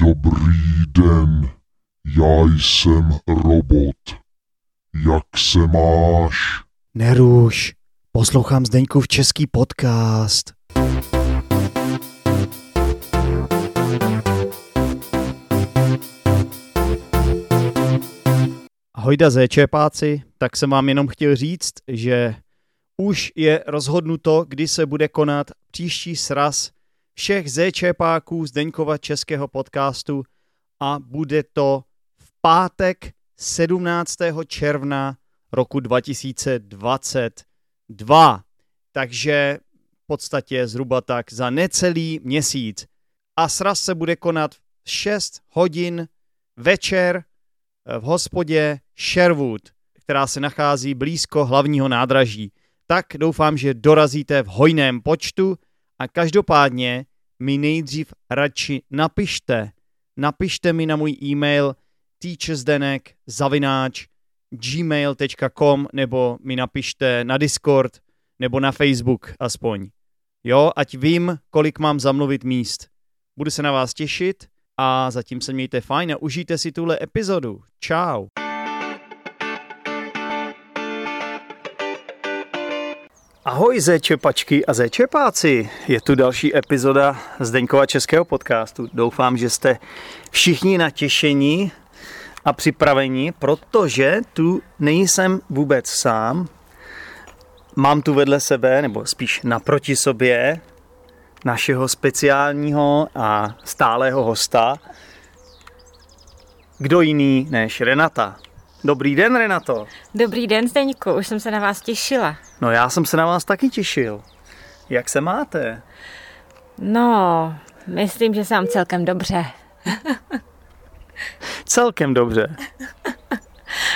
Dobrý den, já jsem robot. Jak se máš? Neruš, poslouchám Zdeňkův český podcast. Hojda zéčepáci, tak jsem vám jenom chtěl říct, že už je rozhodnuto, kdy se bude konat příští sraz všech zéčepáků Zdeňkova českého podcastu a bude to v pátek 17. června roku 2022. Takže v podstatě zhruba tak za necelý měsíc. A sraz se bude konat v 6 hodin večer v hospodě Sherwood, která se nachází blízko hlavního nádraží. Tak doufám, že dorazíte v hojném počtu a každopádně mi nejdřív radši napište. Napište mi na můj e-mail teachersdenek zavináč gmail.com nebo mi napište na Discord nebo na Facebook aspoň. Jo, ať vím, kolik mám zamluvit míst. Budu se na vás těšit a zatím se mějte fajn a užijte si tuhle epizodu. Ciao. Ahoj zéčepačky a zéčepáci, je tu další epizoda Zdeňkova českého podcastu. Doufám, že jste všichni natěšení a připraveni, protože tu nejsem vůbec sám. Mám tu vedle sebe, nebo spíš naproti sobě, našeho speciálního a stálého hosta. Kdo jiný než Renata. Dobrý den, Renato. Dobrý den, Zdeňku, už jsem se na vás těšila. No já jsem se na vás taky těšil. Jak se máte? No, myslím, že jsem celkem dobře. Celkem dobře.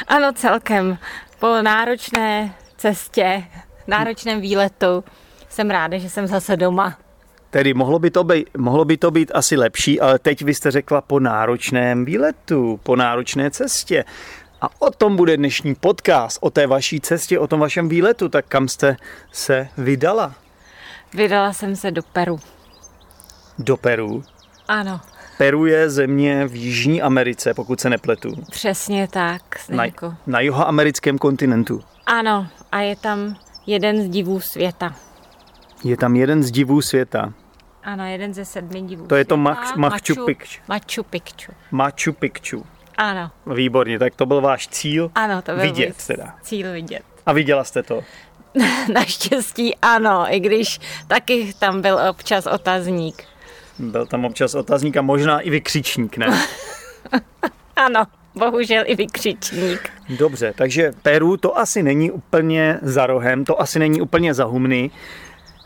Ano, celkem. Po náročné cestě, náročném výletu jsem ráda, že jsem zase doma. Tedy mohlo by, to být, mohlo by to být asi lepší, ale teď vy jste řekla po náročném výletu, po náročné cestě. A o tom bude dnešní podcast, o té vaší cestě, o tom vašem výletu. Tak kam jste se vydala? Vydala jsem se do Peru. Do Peru? Ano, Peru je země v Jižní Americe, pokud se nepletu. přesně tak, Na, na jihoamerickém kontinentu. Ano, a je tam jeden z divů světa. Je tam jeden z divů světa. Ano, jeden ze sedmi divů To je to. Mach- Machu Picchu. Machu Picchu. Machu Picchu. Ano, Výborně, tak to byl váš cíl ano, to byl vidět můj teda. cíl vidět. A viděla jste to? Naštěstí ano, i když taky tam byl občas otazník. Byl tam občas otazník a možná i vykřičník, ne? Ano, bohužel i vykřičník. Dobře, takže Peru to asi není úplně za rohem, to asi není úplně za humny.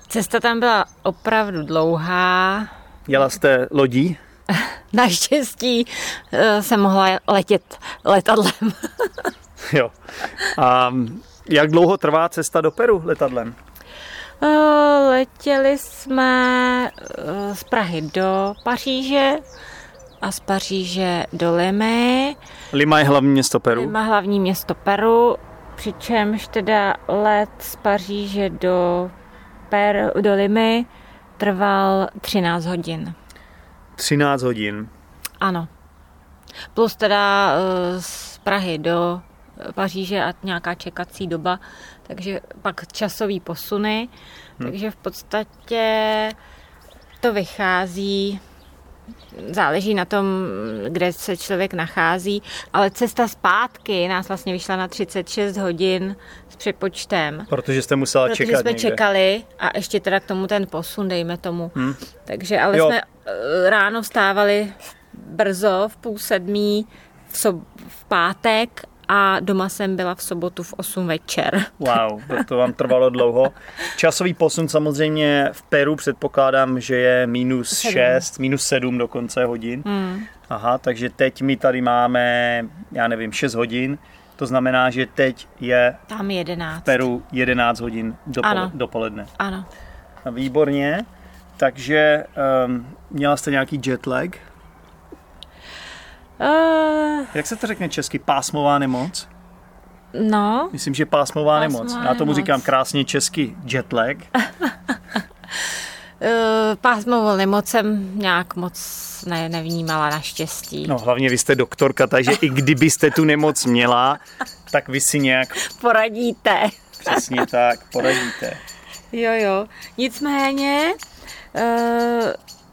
Cesta tam byla opravdu dlouhá. Jela jste lodí? Naštěstí eh, jsem mohla letět letadlem. Jo. A jak dlouho trvá cesta do Peru letadlem? Eh, Letěli jsme eh, z Prahy do Paříže a z Paříže do Limy. Lima je hlavní město Peru. Má hlavní město Peru, přičemž teda let z Paříže do, per, do Limy trval 13 hodin. 13 hodin. Ano. Plus teda eh, z Prahy do Paříže a nějaká čekací doba, takže pak časový posuny. Takže v podstatě to vychází, záleží na tom, kde se člověk nachází, ale cesta zpátky nás vlastně vyšla na 36 hodin s přepočtem. Protože jste musela Protože čekat jsme někde. čekali a ještě teda k tomu ten posun, dejme tomu. Hm. Takže ale Jo. jsme eh, ráno vstávali brzo, v půl sedmí, v, sob- v pátek a doma jsem byla v sobotu v 8 večer. Wow, to, to vám trvalo dlouho. Časový posun samozřejmě v Peru předpokládám, že je minus Sedm. 6, minus 7 dokonce hodin. Hmm. Aha, takže teď my tady máme, já nevím, 6 hodin. To znamená, že teď je Tam 11. v Peru 11 hodin dopole, Ano. dopoledne. Ano. Výborně. Takže um, měla jste nějaký jet lag? Uh, Jak se to řekne česky? Pásmová nemoc? no, Myslím, že pásmová, Pásmová nemoc. Já tomu nemoc. říkám krásně česky jet lag. Uh, pásmovou nemoc jsem nějak moc ne, nevnímala naštěstí. No hlavně vy jste doktorka, takže i kdybyste tu nemoc měla, tak vy si nějak... Poradíte. Přesně tak, poradíte. Jo, jo. Nicméně,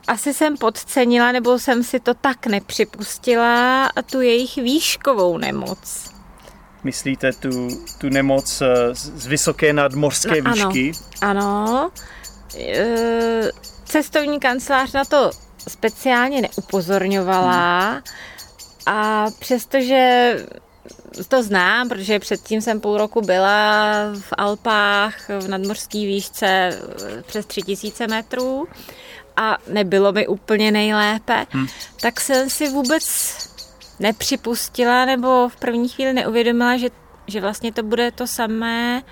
asi jsem podcenila, nebo jsem si to tak nepřipustila, tu jejich výškovou nemoc. Myslíte tu, tu nemoc z vysoké nadmořské no, výšky? Ano, ano. E, cestovní kancelář na to speciálně neupozorňovala hmm. a přestože to znám, protože předtím jsem půl roku byla v Alpách v nadmořské výšce přes 3000 metrů a nebylo mi úplně nejlépe, hmm. tak jsem si vůbec nepřipustila nebo v první chvíli neuvědomila, že, že vlastně to bude to samé,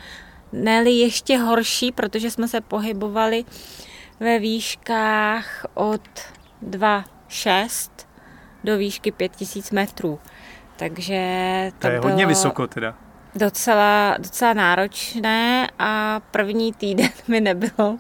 ne ještě horší, protože jsme se pohybovali ve výškách od 2,6 do výšky 5000 metrů. Takže to, to je hodně vysoko teda. Docela, docela náročné a první týden mi nebylo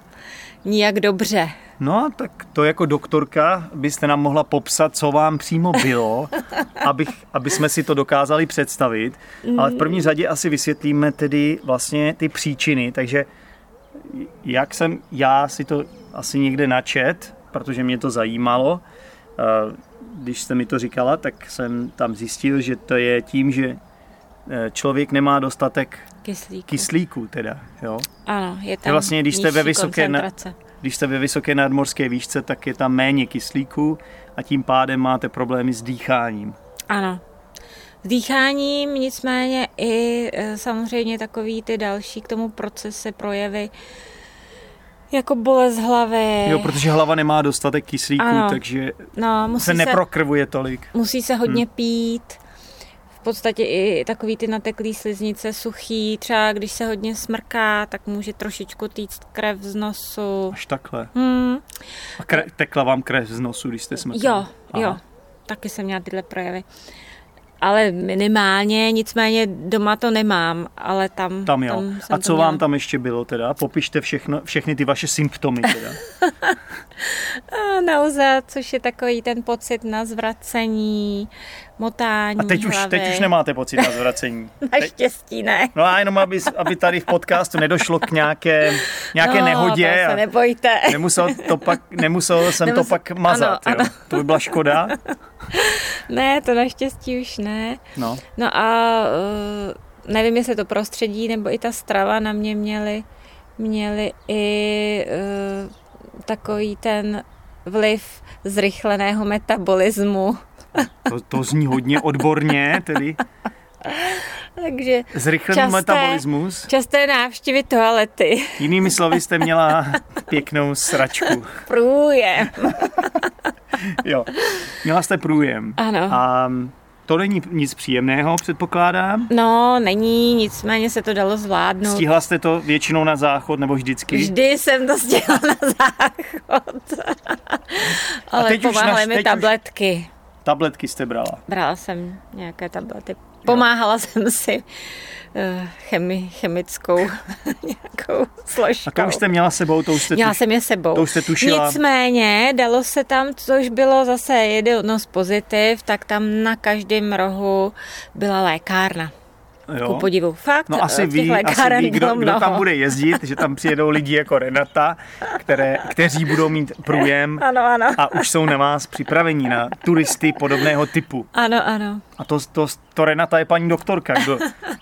nijak dobře. No, tak to jako doktorka byste nám mohla popsat, co vám přímo bylo, abych, aby jsme si to dokázali představit. Ale v první řadě asi vysvětlíme tedy vlastně ty příčiny. Takže jak jsem já si to asi někde načet, protože mě to zajímalo, eh, když jste mi to říkala, tak jsem tam zjistil, že to je tím, že eh, člověk nemá dostatek kyslíku. kyslíku teda, jo? Ano, je tam vlastně, když jste ve vysoké, na, když jste ve vysoké nadmorské výšce, tak je tam méně kyslíku a tím pádem máte problémy s dýcháním. Ano. S dýcháním, nicméně i e, samozřejmě takový ty další k tomu procesy, projevy, jako bolest hlavy. Jo, protože hlava nemá dostatek kyslíku, ano. takže no, musí se neprokrvuje tolik. Musí se hodně hmm. pít v podstatě i takový ty nateklý sliznice, suchý, třeba když se hodně smrká, tak může trošičku týct krev z nosu. Až takhle. Hmm. A kre- tekla vám krev z nosu, když jste smrkali? Jo, Aha. jo. Taky jsem měla tyhle projevy. Ale minimálně, nicméně doma to nemám, ale tam... Tam jo. Tam A co vám tam ještě bylo teda? Popište všechno, všechny ty vaše symptomy teda. Nauza, což je takový ten pocit na zvracení, motání A teď už, hlavy. teď už nemáte pocit na zvracení. Naštěstí ne. No a jenom, aby, aby tady v podcastu nedošlo k nějaké, nějaké no, nehodě. To se nebojte. Nemusel, to pak, nemusel jsem Nemusel, to pak mazat. Ano, ano. To by byla škoda. ne, to naštěstí už ne. No, no a uh, nevím, jestli to prostředí nebo i ta strava na mě měly, měly i uh, takový ten vliv zrychleného metabolismu. To, to zní hodně odborně, tedy. Takže Zrychlený časté, metabolismus. Časté návštěvy toalety. Jinými slovy jste měla pěknou sračku. Průjem. jo, měla jste průjem. Ano. A to není nic příjemného, předpokládám? No, není, nicméně se to dalo zvládnout. Stihla jste to většinou na záchod nebo vždycky? Vždy jsem to stihla na záchod. Ale pomáhaly mi tabletky. Už tabletky jste brala? Brala jsem nějaké tablety. Pomáhala jo. jsem si uh, chemi, chemickou nějakou složkou. A už jste měla sebou? To už jste měla tuš... jsem je sebou. To už jste tušila? Nicméně dalo se tam, což bylo zase jedno z pozitiv, tak tam na každém rohu byla lékárna. Jo. Ku podivu. Fakt, no asi ví, asi ví kdo, kdo tam bude jezdit, že tam přijedou lidi jako Renata, které, kteří budou mít průjem ano, ano. a už jsou na vás připravení na turisty podobného typu. Ano, ano. A to, to, to Renata je paní doktorka. Kdo,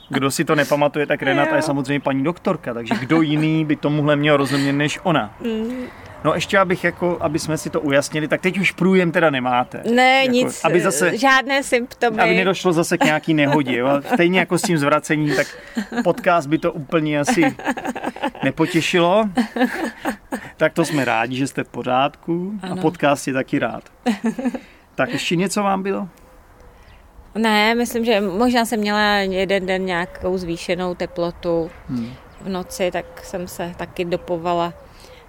kdo si to nepamatuje, tak Renata jo. je samozřejmě paní doktorka, takže kdo jiný by tomuhle měl rozumět než ona. Mm. No ještě abych jako, aby jsme si to ujasnili, tak teď už průjem teda nemáte. Ne, jako, nic, aby zase, žádné symptomy. Aby nedošlo zase k nějaký nehodě. Jo? Stejně jako s tím zvracením, tak podcast by to úplně asi nepotěšilo. Tak to jsme rádi, že jste v pořádku ano. a podcast je taky rád. Tak ještě něco vám bylo? Ne, myslím, že možná jsem měla jeden den nějakou zvýšenou teplotu hmm. v noci, tak jsem se taky dopovala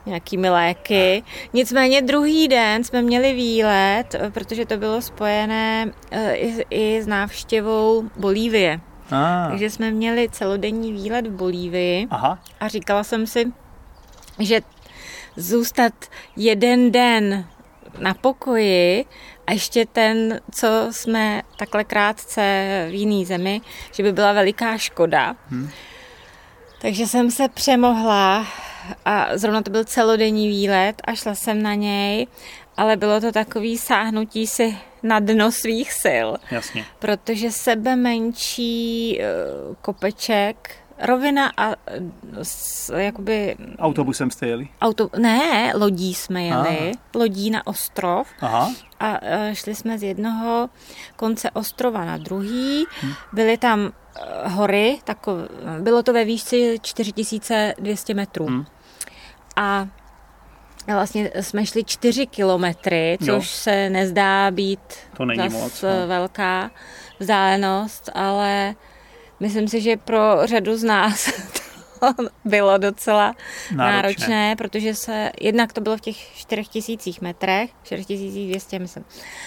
nějakými léky. Nicméně druhý den jsme měli výlet, protože to bylo spojené eh, i, i s návštěvou Bolívie. Ah. Takže jsme měli celodenní výlet v Bolívii Aha. a říkala jsem si, že zůstat jeden den na pokoji a ještě ten, co jsme takhle krátce v jiný zemi, že by byla veliká škoda. Hmm. Takže jsem se přemohla a zrovna to byl celodenní výlet a šla jsem na něj, ale bylo to takový sáhnutí si na dno svých sil. Jasně. Protože sebe menší eh, kopeček rovina a s, jakoby... Autobusem jste jeli? Auto, ne, lodí jsme jeli, ah. lodí na ostrov Aha. a šli jsme z jednoho konce ostrova na druhý. Hm. Byly tam hory, tako, bylo to ve výšce 4200 metrů. Hm. A Vlastně jsme šli čtyři kilometry, což jo. se nezdá být to není moc, no. velká vzdálenost, ale Myslím si, že pro řadu z nás to bylo docela náročné. náročné, protože se, jednak to bylo v těch 4000 metrech, 4200 myslím.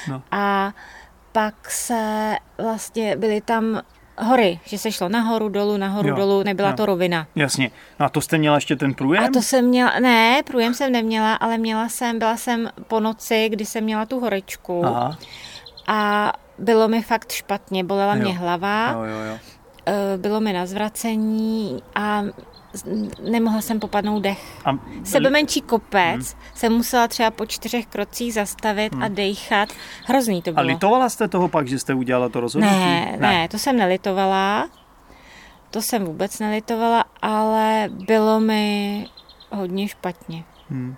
No. A pak se vlastně byly tam hory, že se šlo nahoru, dolů, nahoru, jo, dolů, nebyla jo. to rovina. Jasně. No a to jste měla ještě ten průjem? A to jsem měla, ne, průjem jsem neměla, ale měla jsem, byla jsem po noci, kdy jsem měla tu horečku. Aha. A bylo mi fakt špatně, bolela jo. mě hlava. Jo, jo, jo. Eh, bylo mi na zvracení a nemohla jsem popadnout dech. A... Sebe menší kopec hmm. jsem musela třeba po čtyřech krocích zastavit hmm. a dejchat. Hrozný to bylo. A litovala jste toho pak, že jste udělala to rozhodnutí? Ne, ne, ne, to jsem nelitovala. To jsem vůbec nelitovala, ale bylo mi hodně špatně. Hmm.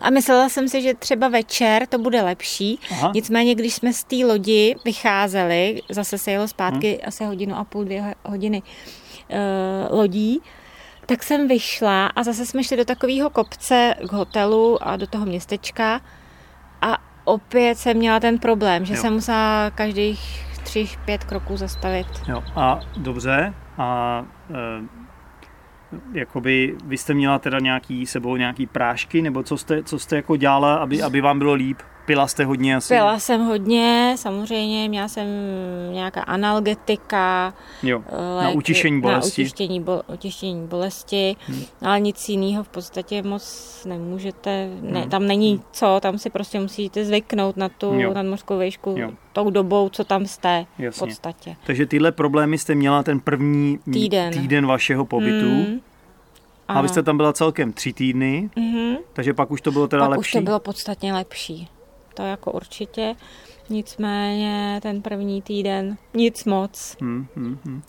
A myslela jsem si, že třeba večer to bude lepší. Aha. Nicméně, když jsme z té lodi vycházeli, zase se jelo zpátky hmm. asi hodinu a půl, dvě hodiny uh, lodí, tak jsem vyšla a zase jsme šli do takového kopce k hotelu a do toho městečka a opět jsem měla ten problém, že jo. jsem musela každých tři, pět kroků zastavit. Jo, a dobře. A e jakoby vy jste měla teda nějaký sebou nějaký prášky, nebo co jste, co jste jako dělala, aby, aby vám bylo líp? Pila jste hodně asi? Pila jsem hodně, samozřejmě, měla jsem nějaká analgetika, jo, léky, na utištění bolesti. Na utištění, bo, utištění bolesti, hmm. ale nic jiného v podstatě moc nemůžete, ne, hmm. tam není co, tam si prostě musíte zvyknout na tu jo. nadmořskou výšku jo. tou dobou, co tam jste Jasně. v podstatě. Takže tyhle problémy jste měla ten první týden, týden vašeho pobytu. Hmm. A vy jste tam byla celkem tři týdny, mm-hmm. takže pak už to bylo teda pak lepší? už to bylo podstatně lepší to jako určitě. Nicméně ten první týden nic moc. Hmm, hmm, hmm.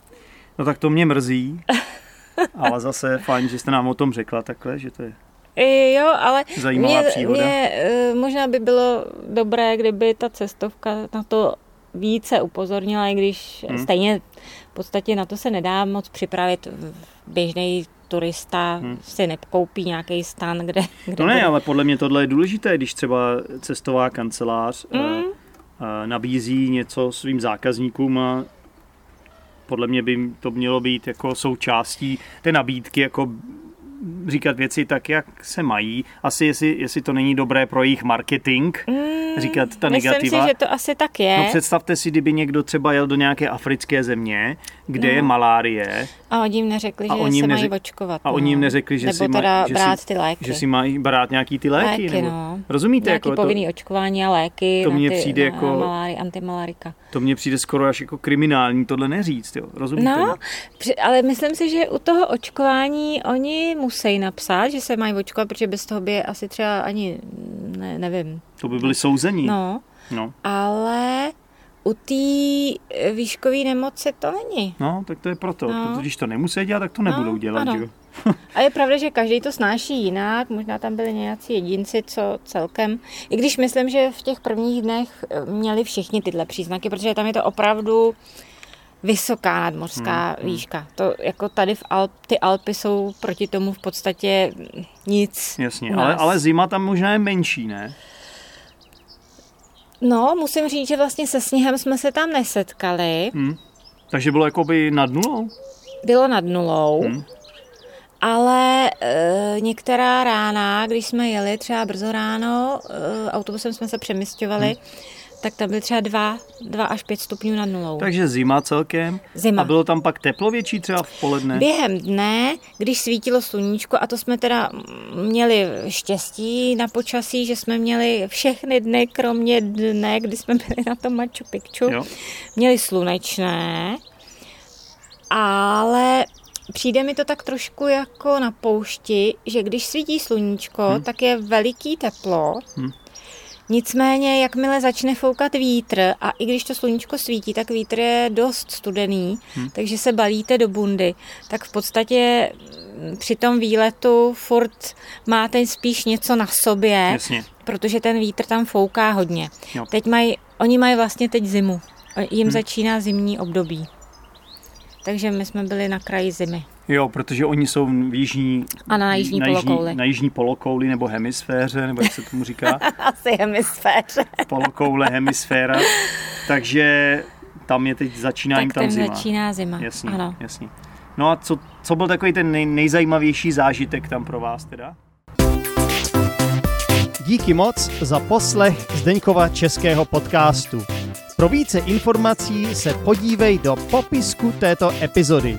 No tak to mě mrzí, ale zase fajn, že jste nám o tom řekla takhle, že to je Jo, ale zajímavá mě, příhoda. Mě, eh, možná by bylo dobré, kdyby ta cestovka na to více upozornila, i když hmm. stejně v podstatě na to se nedá moc připravit běžný turista hmm. si nekoupí nějaký stan, kde, kde No ne, bude... ale podle mě tohle je důležité, když třeba cestová kancelář hmm. uh, uh, nabízí něco svým zákazníkům a podle mě by to mělo být jako součástí té nabídky, jako říkat věci tak, jak se mají. Asi jestli, jestli to není dobré pro jejich marketing, mm, říkat ta myslím negativa. Myslím si, že to asi tak je. No představte si, kdyby někdo třeba jel do nějaké africké země, kde no. je malárie. A oni jim neřekli, že se neřek... mají očkovat. A no. oni jim neřekli, že Nebo si teda že brát ty léky. Že si mají brát nějaký ty léky. léky nebo... no. Rozumíte? Nějaký jako povinný to... očkování a léky to mně přijde na, jako... malári, antimalárika. To mně přijde skoro až jako kriminální tohle neříct. Jo. Rozumíte? No, ale myslím si, že u toho očkování oni musí napsat, že se mají očkovat, protože bez toho by asi třeba ani, ne, nevím. To by byly souzení. No, no. ale u té výškové nemoci to není. No, tak to je proto. No. Protože když to nemusí dělat, tak to nebudou no, dělat. Že? A je pravda, že každý to snáší jinak. Možná tam byli nějací jedinci, co celkem. I když myslím, že v těch prvních dnech měli všichni tyhle příznaky, protože tam je to opravdu vysoká nadmořská hmm, hmm. výška. To jako tady v Alp, ty Alpy jsou proti tomu v podstatě nic. Jasně, ale, ale zima tam možná je menší, ne? No, musím říct, že vlastně se sněhem jsme se tam nesetkali. Hmm. Takže bylo jakoby nad nulou? Bylo nad nulou. Hmm. Ale e, některá rána, když jsme jeli třeba brzo ráno, e, autobusem jsme se přemysťovali, hmm tak tam byly třeba 2, 2 až 5 stupňů nad nulou. Takže zima celkem. Zima. A bylo tam pak teplo větší třeba v poledne? Během dne, když svítilo sluníčko, a to jsme teda měli štěstí na počasí, že jsme měli všechny dny, kromě dne, kdy jsme byli na tom Machu Picchu, Jo. měli slunečné, ale přijde mi to tak trošku jako na poušti, že když svítí sluníčko, hmm. tak je veliký teplo, Hmm. Nicméně, jakmile začne foukat vítr a i když to sluníčko svítí, tak vítr je dost studený, hmm. takže se balíte do bundy, tak v podstatě mm, při tom výletu furt máte spíš něco na sobě, Jasně. protože ten vítr tam fouká hodně. Jo. Teď mají, oni mají vlastně teď zimu. Jim hmm. začíná zimní období. Takže my jsme byli na kraji zimy. Jo, protože oni jsou v jižní, A na jižní polokouli. na jižní polokouli nebo hemisféře, nebo jak se tomu říká, Asi hemisféře. polokoule, hemisféra. Takže tam je teď, začíná jim tak tam tam zima. začíná zima. Jasně, Ano. jasně. No a co, co byl takový ten nej, nejzajímavější zážitek tam pro vás teda? Díky moc za poslech Zdeňkova českého podcastu. Pro více informací se podívej do popisku této epizody,